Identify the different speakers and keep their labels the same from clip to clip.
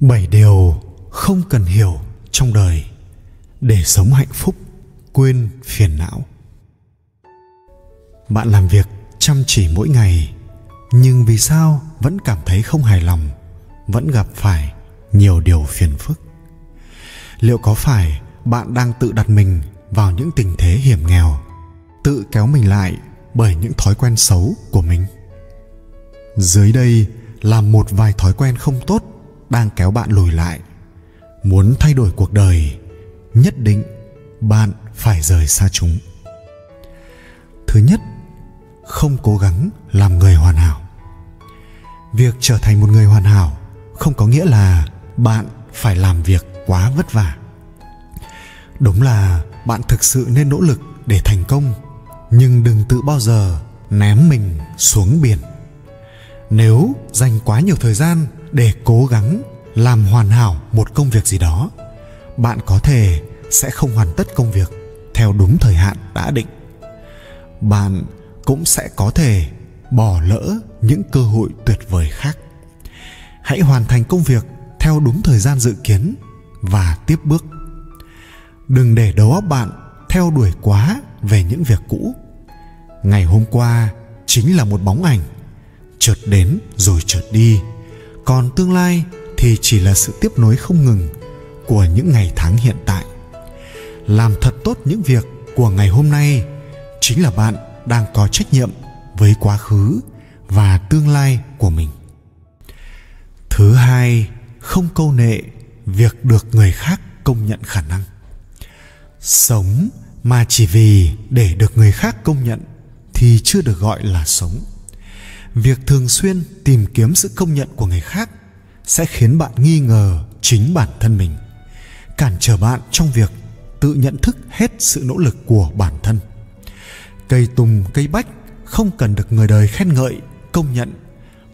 Speaker 1: bảy điều không cần hiểu trong đời để sống hạnh phúc, quên phiền não. Bạn làm việc, chăm chỉ mỗi ngày, nhưng vì sao vẫn cảm thấy không hài lòng, vẫn gặp phải nhiều điều phiền phức? Liệu có phải bạn đang tự đặt mình vào những tình thế hiểm nghèo, tự kéo mình lại bởi những thói quen xấu của mình? Dưới đây là một vài thói quen không tốt đang kéo bạn lùi lại. Muốn thay đổi cuộc đời, nhất định bạn phải rời xa chúng. Thứ nhất, không cố gắng làm người hoàn hảo. Việc trở thành một người hoàn hảo không có nghĩa là bạn phải làm việc quá vất vả. Đúng là bạn thực sự nên nỗ lực để thành công, nhưng đừng tự bao giờ ném mình xuống biển. Nếu dành quá nhiều thời gian để cố gắng làm hoàn hảo một công việc gì đó, bạn có thể sẽ không hoàn tất công việc theo đúng thời hạn đã định. Bạn cũng sẽ có thể bỏ lỡ những cơ hội tuyệt vời khác. Hãy hoàn thành công việc theo đúng thời gian dự kiến và tiếp bước. Đừng để đầu óc bạn theo đuổi quá về những việc cũ. Ngày hôm qua chính là một bóng ảnh, chợt đến rồi chợt đi còn tương lai thì chỉ là sự tiếp nối không ngừng của những ngày tháng hiện tại. Làm thật tốt những việc của ngày hôm nay chính là bạn đang có trách nhiệm với quá khứ và tương lai của mình. Thứ hai, không câu nệ việc được người khác công nhận khả năng. Sống mà chỉ vì để được người khác công nhận thì chưa được gọi là sống việc thường xuyên tìm kiếm sự công nhận của người khác sẽ khiến bạn nghi ngờ chính bản thân mình, cản trở bạn trong việc tự nhận thức hết sự nỗ lực của bản thân. Cây tùng, cây bách không cần được người đời khen ngợi, công nhận,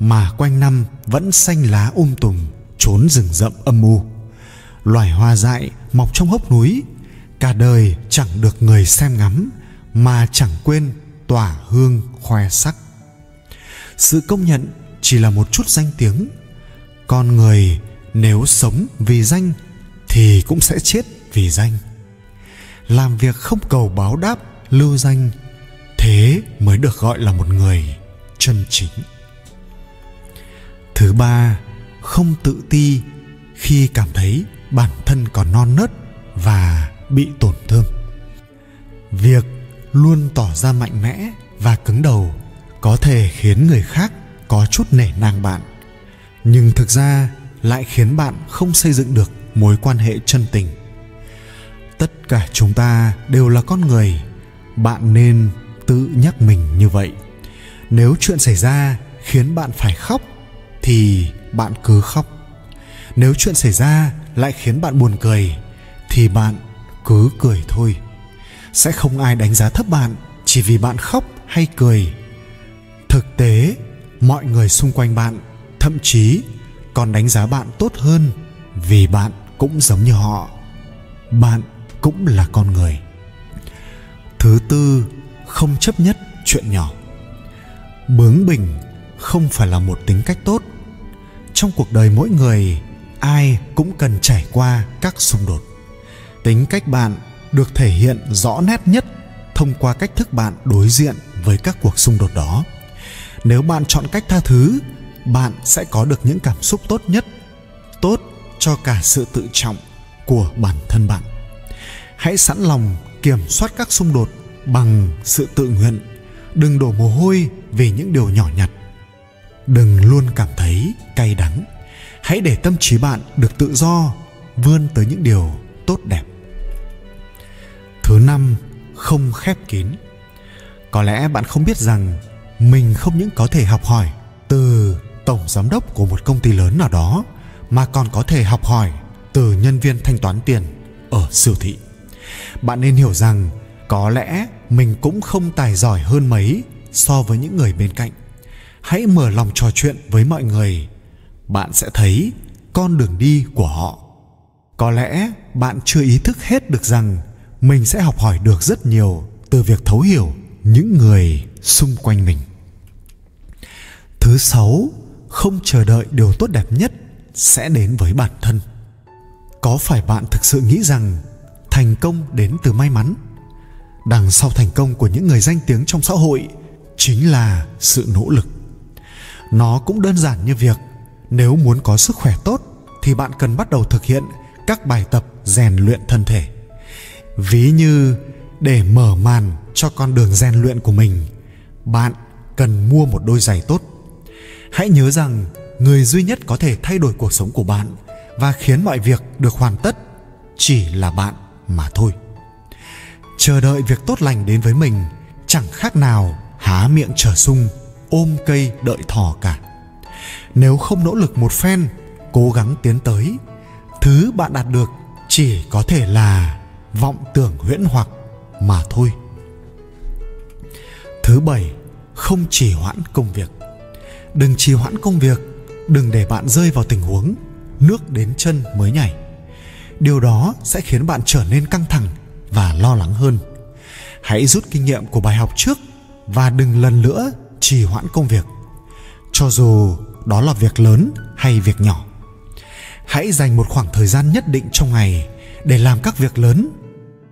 Speaker 1: mà quanh năm vẫn xanh lá um tùm, trốn rừng rậm âm u. Loài hoa dại mọc trong hốc núi, cả đời chẳng được người xem ngắm, mà chẳng quên tỏa hương khoe sắc sự công nhận chỉ là một chút danh tiếng. Con người nếu sống vì danh thì cũng sẽ chết vì danh. Làm việc không cầu báo đáp, lưu danh, thế mới được gọi là một người chân chính. Thứ ba, không tự ti khi cảm thấy bản thân còn non nớt và bị tổn thương. Việc luôn tỏ ra mạnh mẽ và cứng đầu có thể khiến người khác có chút nể nang bạn, nhưng thực ra lại khiến bạn không xây dựng được mối quan hệ chân tình. Tất cả chúng ta đều là con người, bạn nên tự nhắc mình như vậy. Nếu chuyện xảy ra khiến bạn phải khóc, thì bạn cứ khóc. Nếu chuyện xảy ra lại khiến bạn buồn cười, thì bạn cứ cười thôi. Sẽ không ai đánh giá thấp bạn chỉ vì bạn khóc hay cười thực tế, mọi người xung quanh bạn, thậm chí còn đánh giá bạn tốt hơn vì bạn cũng giống như họ. Bạn cũng là con người. Thứ tư, không chấp nhất chuyện nhỏ. Bướng bỉnh không phải là một tính cách tốt. Trong cuộc đời mỗi người, ai cũng cần trải qua các xung đột. Tính cách bạn được thể hiện rõ nét nhất thông qua cách thức bạn đối diện với các cuộc xung đột đó nếu bạn chọn cách tha thứ, bạn sẽ có được những cảm xúc tốt nhất, tốt cho cả sự tự trọng của bản thân bạn. Hãy sẵn lòng kiểm soát các xung đột bằng sự tự nguyện. Đừng đổ mồ hôi vì những điều nhỏ nhặt. Đừng luôn cảm thấy cay đắng. Hãy để tâm trí bạn được tự do, vươn tới những điều tốt đẹp. Thứ năm, không khép kín. Có lẽ bạn không biết rằng mình không những có thể học hỏi từ tổng giám đốc của một công ty lớn nào đó, mà còn có thể học hỏi từ nhân viên thanh toán tiền ở siêu thị. Bạn nên hiểu rằng có lẽ mình cũng không tài giỏi hơn mấy so với những người bên cạnh. Hãy mở lòng trò chuyện với mọi người, bạn sẽ thấy con đường đi của họ. Có lẽ bạn chưa ý thức hết được rằng mình sẽ học hỏi được rất nhiều từ việc thấu hiểu những người xung quanh mình thứ sáu, không chờ đợi điều tốt đẹp nhất sẽ đến với bản thân. Có phải bạn thực sự nghĩ rằng thành công đến từ may mắn? Đằng sau thành công của những người danh tiếng trong xã hội chính là sự nỗ lực. Nó cũng đơn giản như việc nếu muốn có sức khỏe tốt thì bạn cần bắt đầu thực hiện các bài tập rèn luyện thân thể. Ví như để mở màn cho con đường rèn luyện của mình, bạn cần mua một đôi giày tốt hãy nhớ rằng, người duy nhất có thể thay đổi cuộc sống của bạn và khiến mọi việc được hoàn tất chỉ là bạn mà thôi. Chờ đợi việc tốt lành đến với mình, chẳng khác nào há miệng trở sung, ôm cây đợi thỏ cả. Nếu không nỗ lực một phen, cố gắng tiến tới, thứ bạn đạt được chỉ có thể là vọng tưởng huyễn hoặc mà thôi. Thứ bảy, không chỉ hoãn công việc đừng trì hoãn công việc, đừng để bạn rơi vào tình huống, nước đến chân mới nhảy. Điều đó sẽ khiến bạn trở nên căng thẳng và lo lắng hơn. Hãy rút kinh nghiệm của bài học trước và đừng lần nữa trì hoãn công việc. Cho dù đó là việc lớn hay việc nhỏ, hãy dành một khoảng thời gian nhất định trong ngày để làm các việc lớn.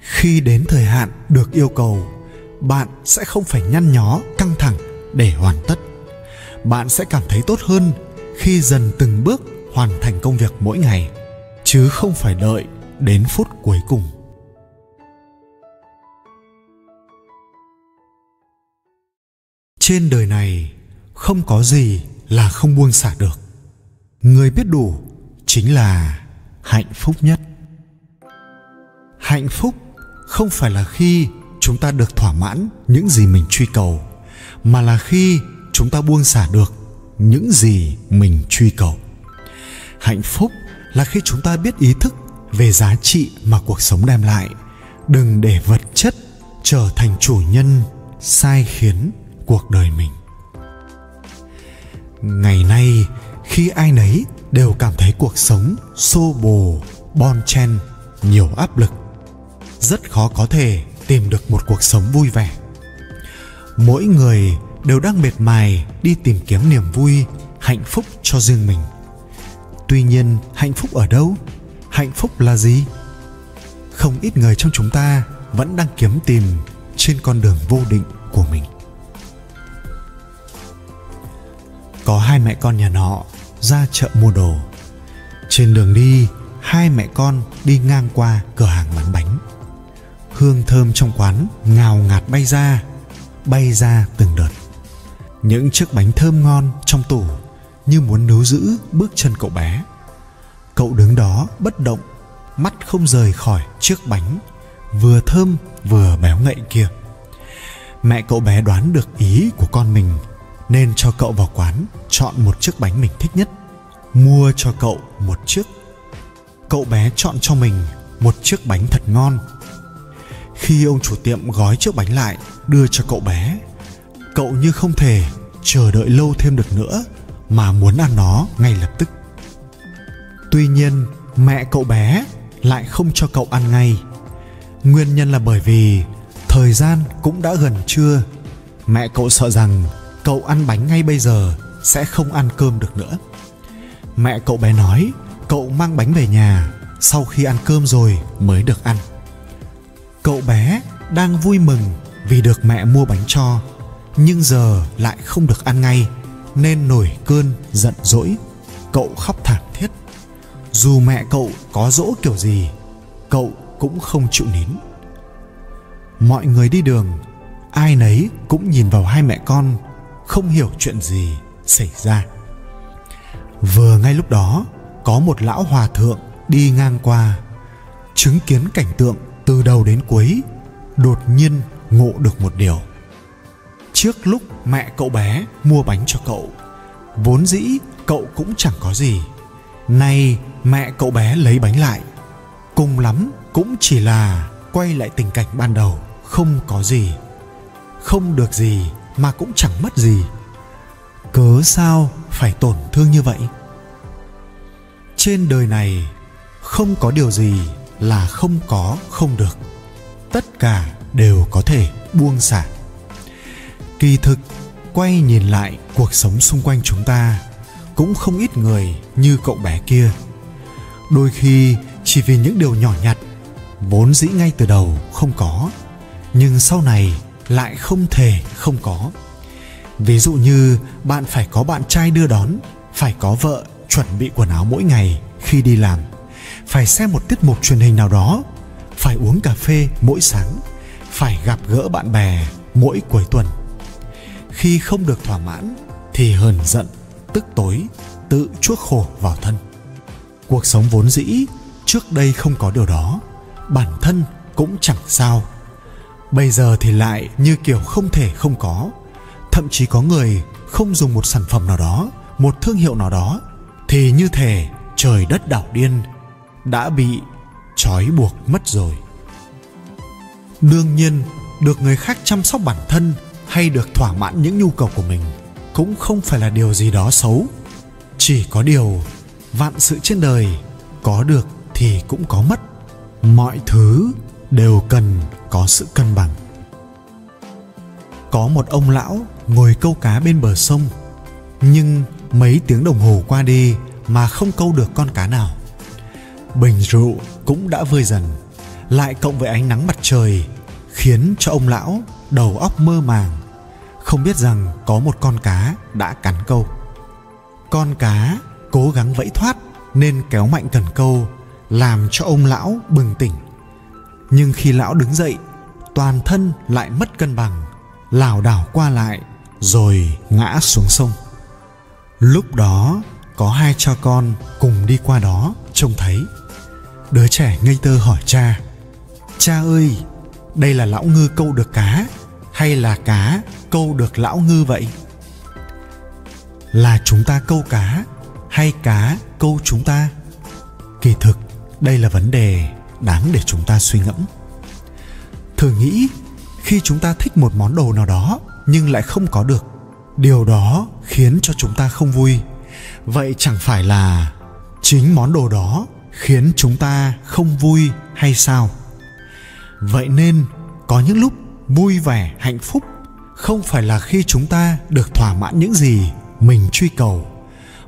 Speaker 1: Khi đến thời hạn được yêu cầu, bạn sẽ không phải nhăn nhó, căng thẳng để hoàn tất bạn sẽ cảm thấy tốt hơn khi dần từng bước hoàn thành công việc mỗi ngày, chứ không phải đợi đến phút cuối cùng. Trên đời này, không có gì là không buông xả được. Người biết đủ chính là hạnh phúc nhất. Hạnh phúc không phải là khi chúng ta được thỏa mãn những gì mình truy cầu, mà là khi chúng ta buông xả được những gì mình truy cầu. Hạnh phúc là khi chúng ta biết ý thức về giá trị mà cuộc sống đem lại. Đừng để vật chất trở thành chủ nhân sai khiến cuộc đời mình. Ngày nay, khi ai nấy đều cảm thấy cuộc sống xô bồ, bon chen, nhiều áp lực, rất khó có thể tìm được một cuộc sống vui vẻ. Mỗi người đều đang mệt mài đi tìm kiếm niềm vui, hạnh phúc cho riêng mình. Tuy nhiên, hạnh phúc ở đâu? Hạnh phúc là gì? Không ít người trong chúng ta vẫn đang kiếm tìm trên con đường vô định của mình. Có hai mẹ con nhà nọ ra chợ mua đồ. Trên đường đi, hai mẹ con đi ngang qua cửa hàng bán bánh. Hương thơm trong quán ngào ngạt bay ra bay ra từng đợt những chiếc bánh thơm ngon trong tủ như muốn níu giữ bước chân cậu bé. Cậu đứng đó bất động, mắt không rời khỏi chiếc bánh, vừa thơm vừa béo ngậy kia. Mẹ cậu bé đoán được ý của con mình, nên cho cậu vào quán chọn một chiếc bánh mình thích nhất, mua cho cậu một chiếc. Cậu bé chọn cho mình một chiếc bánh thật ngon. Khi ông chủ tiệm gói chiếc bánh lại, đưa cho cậu bé cậu như không thể chờ đợi lâu thêm được nữa mà muốn ăn nó ngay lập tức. Tuy nhiên, mẹ cậu bé lại không cho cậu ăn ngay. Nguyên nhân là bởi vì thời gian cũng đã gần trưa. Mẹ cậu sợ rằng cậu ăn bánh ngay bây giờ sẽ không ăn cơm được nữa. Mẹ cậu bé nói cậu mang bánh về nhà sau khi ăn cơm rồi mới được ăn. Cậu bé đang vui mừng vì được mẹ mua bánh cho nhưng giờ lại không được ăn ngay, nên nổi cơn giận dỗi, cậu khóc thảm thiết. Dù mẹ cậu có dỗ kiểu gì, cậu cũng không chịu nín. Mọi người đi đường, ai nấy cũng nhìn vào hai mẹ con, không hiểu chuyện gì xảy ra. Vừa ngay lúc đó, có một lão hòa thượng đi ngang qua, chứng kiến cảnh tượng từ đầu đến cuối, đột nhiên ngộ được một điều trước lúc mẹ cậu bé mua bánh cho cậu, vốn dĩ cậu cũng chẳng có gì. Nay mẹ cậu bé lấy bánh lại. Cùng lắm cũng chỉ là quay lại tình cảnh ban đầu, không có gì. Không được gì mà cũng chẳng mất gì. Cớ sao phải tổn thương như vậy? Trên đời này không có điều gì là không có, không được. Tất cả đều có thể buông xả kỳ thực, quay nhìn lại cuộc sống xung quanh chúng ta, cũng không ít người như cậu bé kia. Đôi khi, chỉ vì những điều nhỏ nhặt, vốn dĩ ngay từ đầu không có, nhưng sau này lại không thể không có. Ví dụ như, bạn phải có bạn trai đưa đón, phải có vợ chuẩn bị quần áo mỗi ngày khi đi làm, phải xem một tiết mục truyền hình nào đó, phải uống cà phê mỗi sáng, phải gặp gỡ bạn bè mỗi cuối tuần khi không được thỏa mãn, thì hờn giận, tức tối, tự chuốc khổ vào thân. Cuộc sống vốn dĩ, trước đây không có điều đó, bản thân cũng chẳng sao. Bây giờ thì lại như kiểu không thể không có. Thậm chí có người không dùng một sản phẩm nào đó, một thương hiệu nào đó, thì như thể trời đất đảo điên đã bị trói buộc mất rồi. Đương nhiên, được người khác chăm sóc bản thân hay được thỏa mãn những nhu cầu của mình cũng không phải là điều gì đó xấu. Chỉ có điều vạn sự trên đời có được thì cũng có mất. Mọi thứ đều cần có sự cân bằng. Có một ông lão ngồi câu cá bên bờ sông, nhưng mấy tiếng đồng hồ qua đi mà không câu được con cá nào. Bình rượu cũng đã vơi dần, lại cộng với ánh nắng mặt trời khiến cho ông lão đầu óc mơ màng không biết rằng có một con cá đã cắn câu. Con cá cố gắng vẫy thoát nên kéo mạnh cần câu, làm cho ông lão bừng tỉnh. Nhưng khi lão đứng dậy, toàn thân lại mất cân bằng, lảo đảo qua lại rồi ngã xuống sông. Lúc đó có hai cha con cùng đi qua đó trông thấy. Đứa trẻ ngây thơ hỏi cha cha ơi, đây là lão ngư câu được cá hay là cá câu được lão ngư vậy? Là chúng ta câu cá hay cá câu chúng ta? Kỳ thực, đây là vấn đề đáng để chúng ta suy ngẫm. Thử nghĩ, khi chúng ta thích một món đồ nào đó nhưng lại không có được, điều đó khiến cho chúng ta không vui. Vậy chẳng phải là chính món đồ đó khiến chúng ta không vui hay sao? Vậy nên có những lúc vui vẻ, hạnh phúc không phải là khi chúng ta được thỏa mãn những gì mình truy cầu,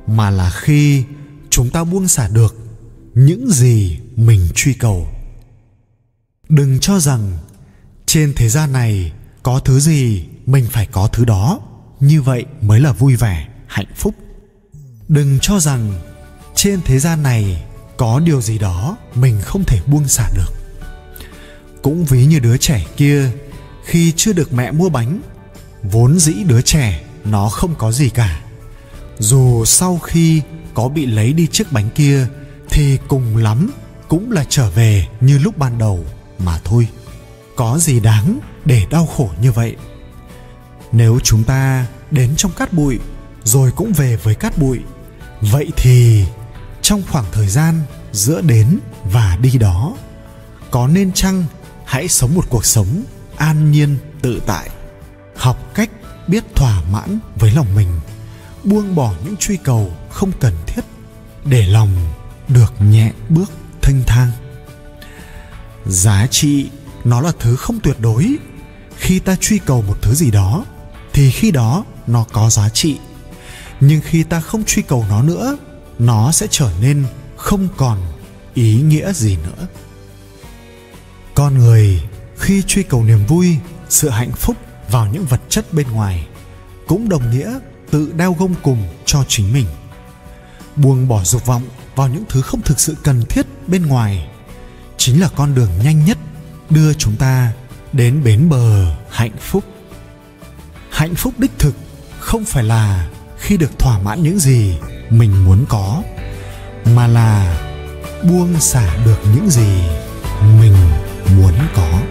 Speaker 1: mà là khi chúng ta buông xả được những gì mình truy cầu. Đừng cho rằng trên thế gian này có thứ gì mình phải có thứ đó. Như vậy mới là vui vẻ, hạnh phúc. Đừng cho rằng trên thế gian này có điều gì đó mình không thể buông xả được. Cũng ví như đứa trẻ kia khi chưa được mẹ mua bánh, vốn dĩ đứa trẻ, nó không có gì cả. Dù sau khi có bị lấy đi chiếc bánh kia, thì cùng lắm cũng là trở về như lúc ban đầu mà thôi. Có gì đáng để đau khổ như vậy? Nếu chúng ta đến trong cát bụi, rồi cũng về với cát bụi, vậy thì trong khoảng thời gian giữa đến và đi đó, có nên chăng hãy sống một cuộc sống an nhiên tự tại, học cách biết thỏa mãn với lòng mình, buông bỏ những truy cầu không cần thiết để lòng được nhẹ bước thanh thang. Giá trị nó là thứ không tuyệt đối. Khi ta truy cầu một thứ gì đó, thì khi đó nó có giá trị. Nhưng khi ta không truy cầu nó nữa, nó sẽ trở nên không còn ý nghĩa gì nữa. Con người khi truy cầu niềm vui, sự hạnh phúc vào những vật chất bên ngoài cũng đồng nghĩa tự đeo gông cùng cho chính mình buông bỏ dục vọng vào những thứ không thực sự cần thiết bên ngoài chính là con đường nhanh nhất đưa chúng ta đến bến bờ hạnh phúc hạnh phúc đích thực không phải là khi được thỏa mãn những gì mình muốn có, mà là buông xả được những gì mình muốn có.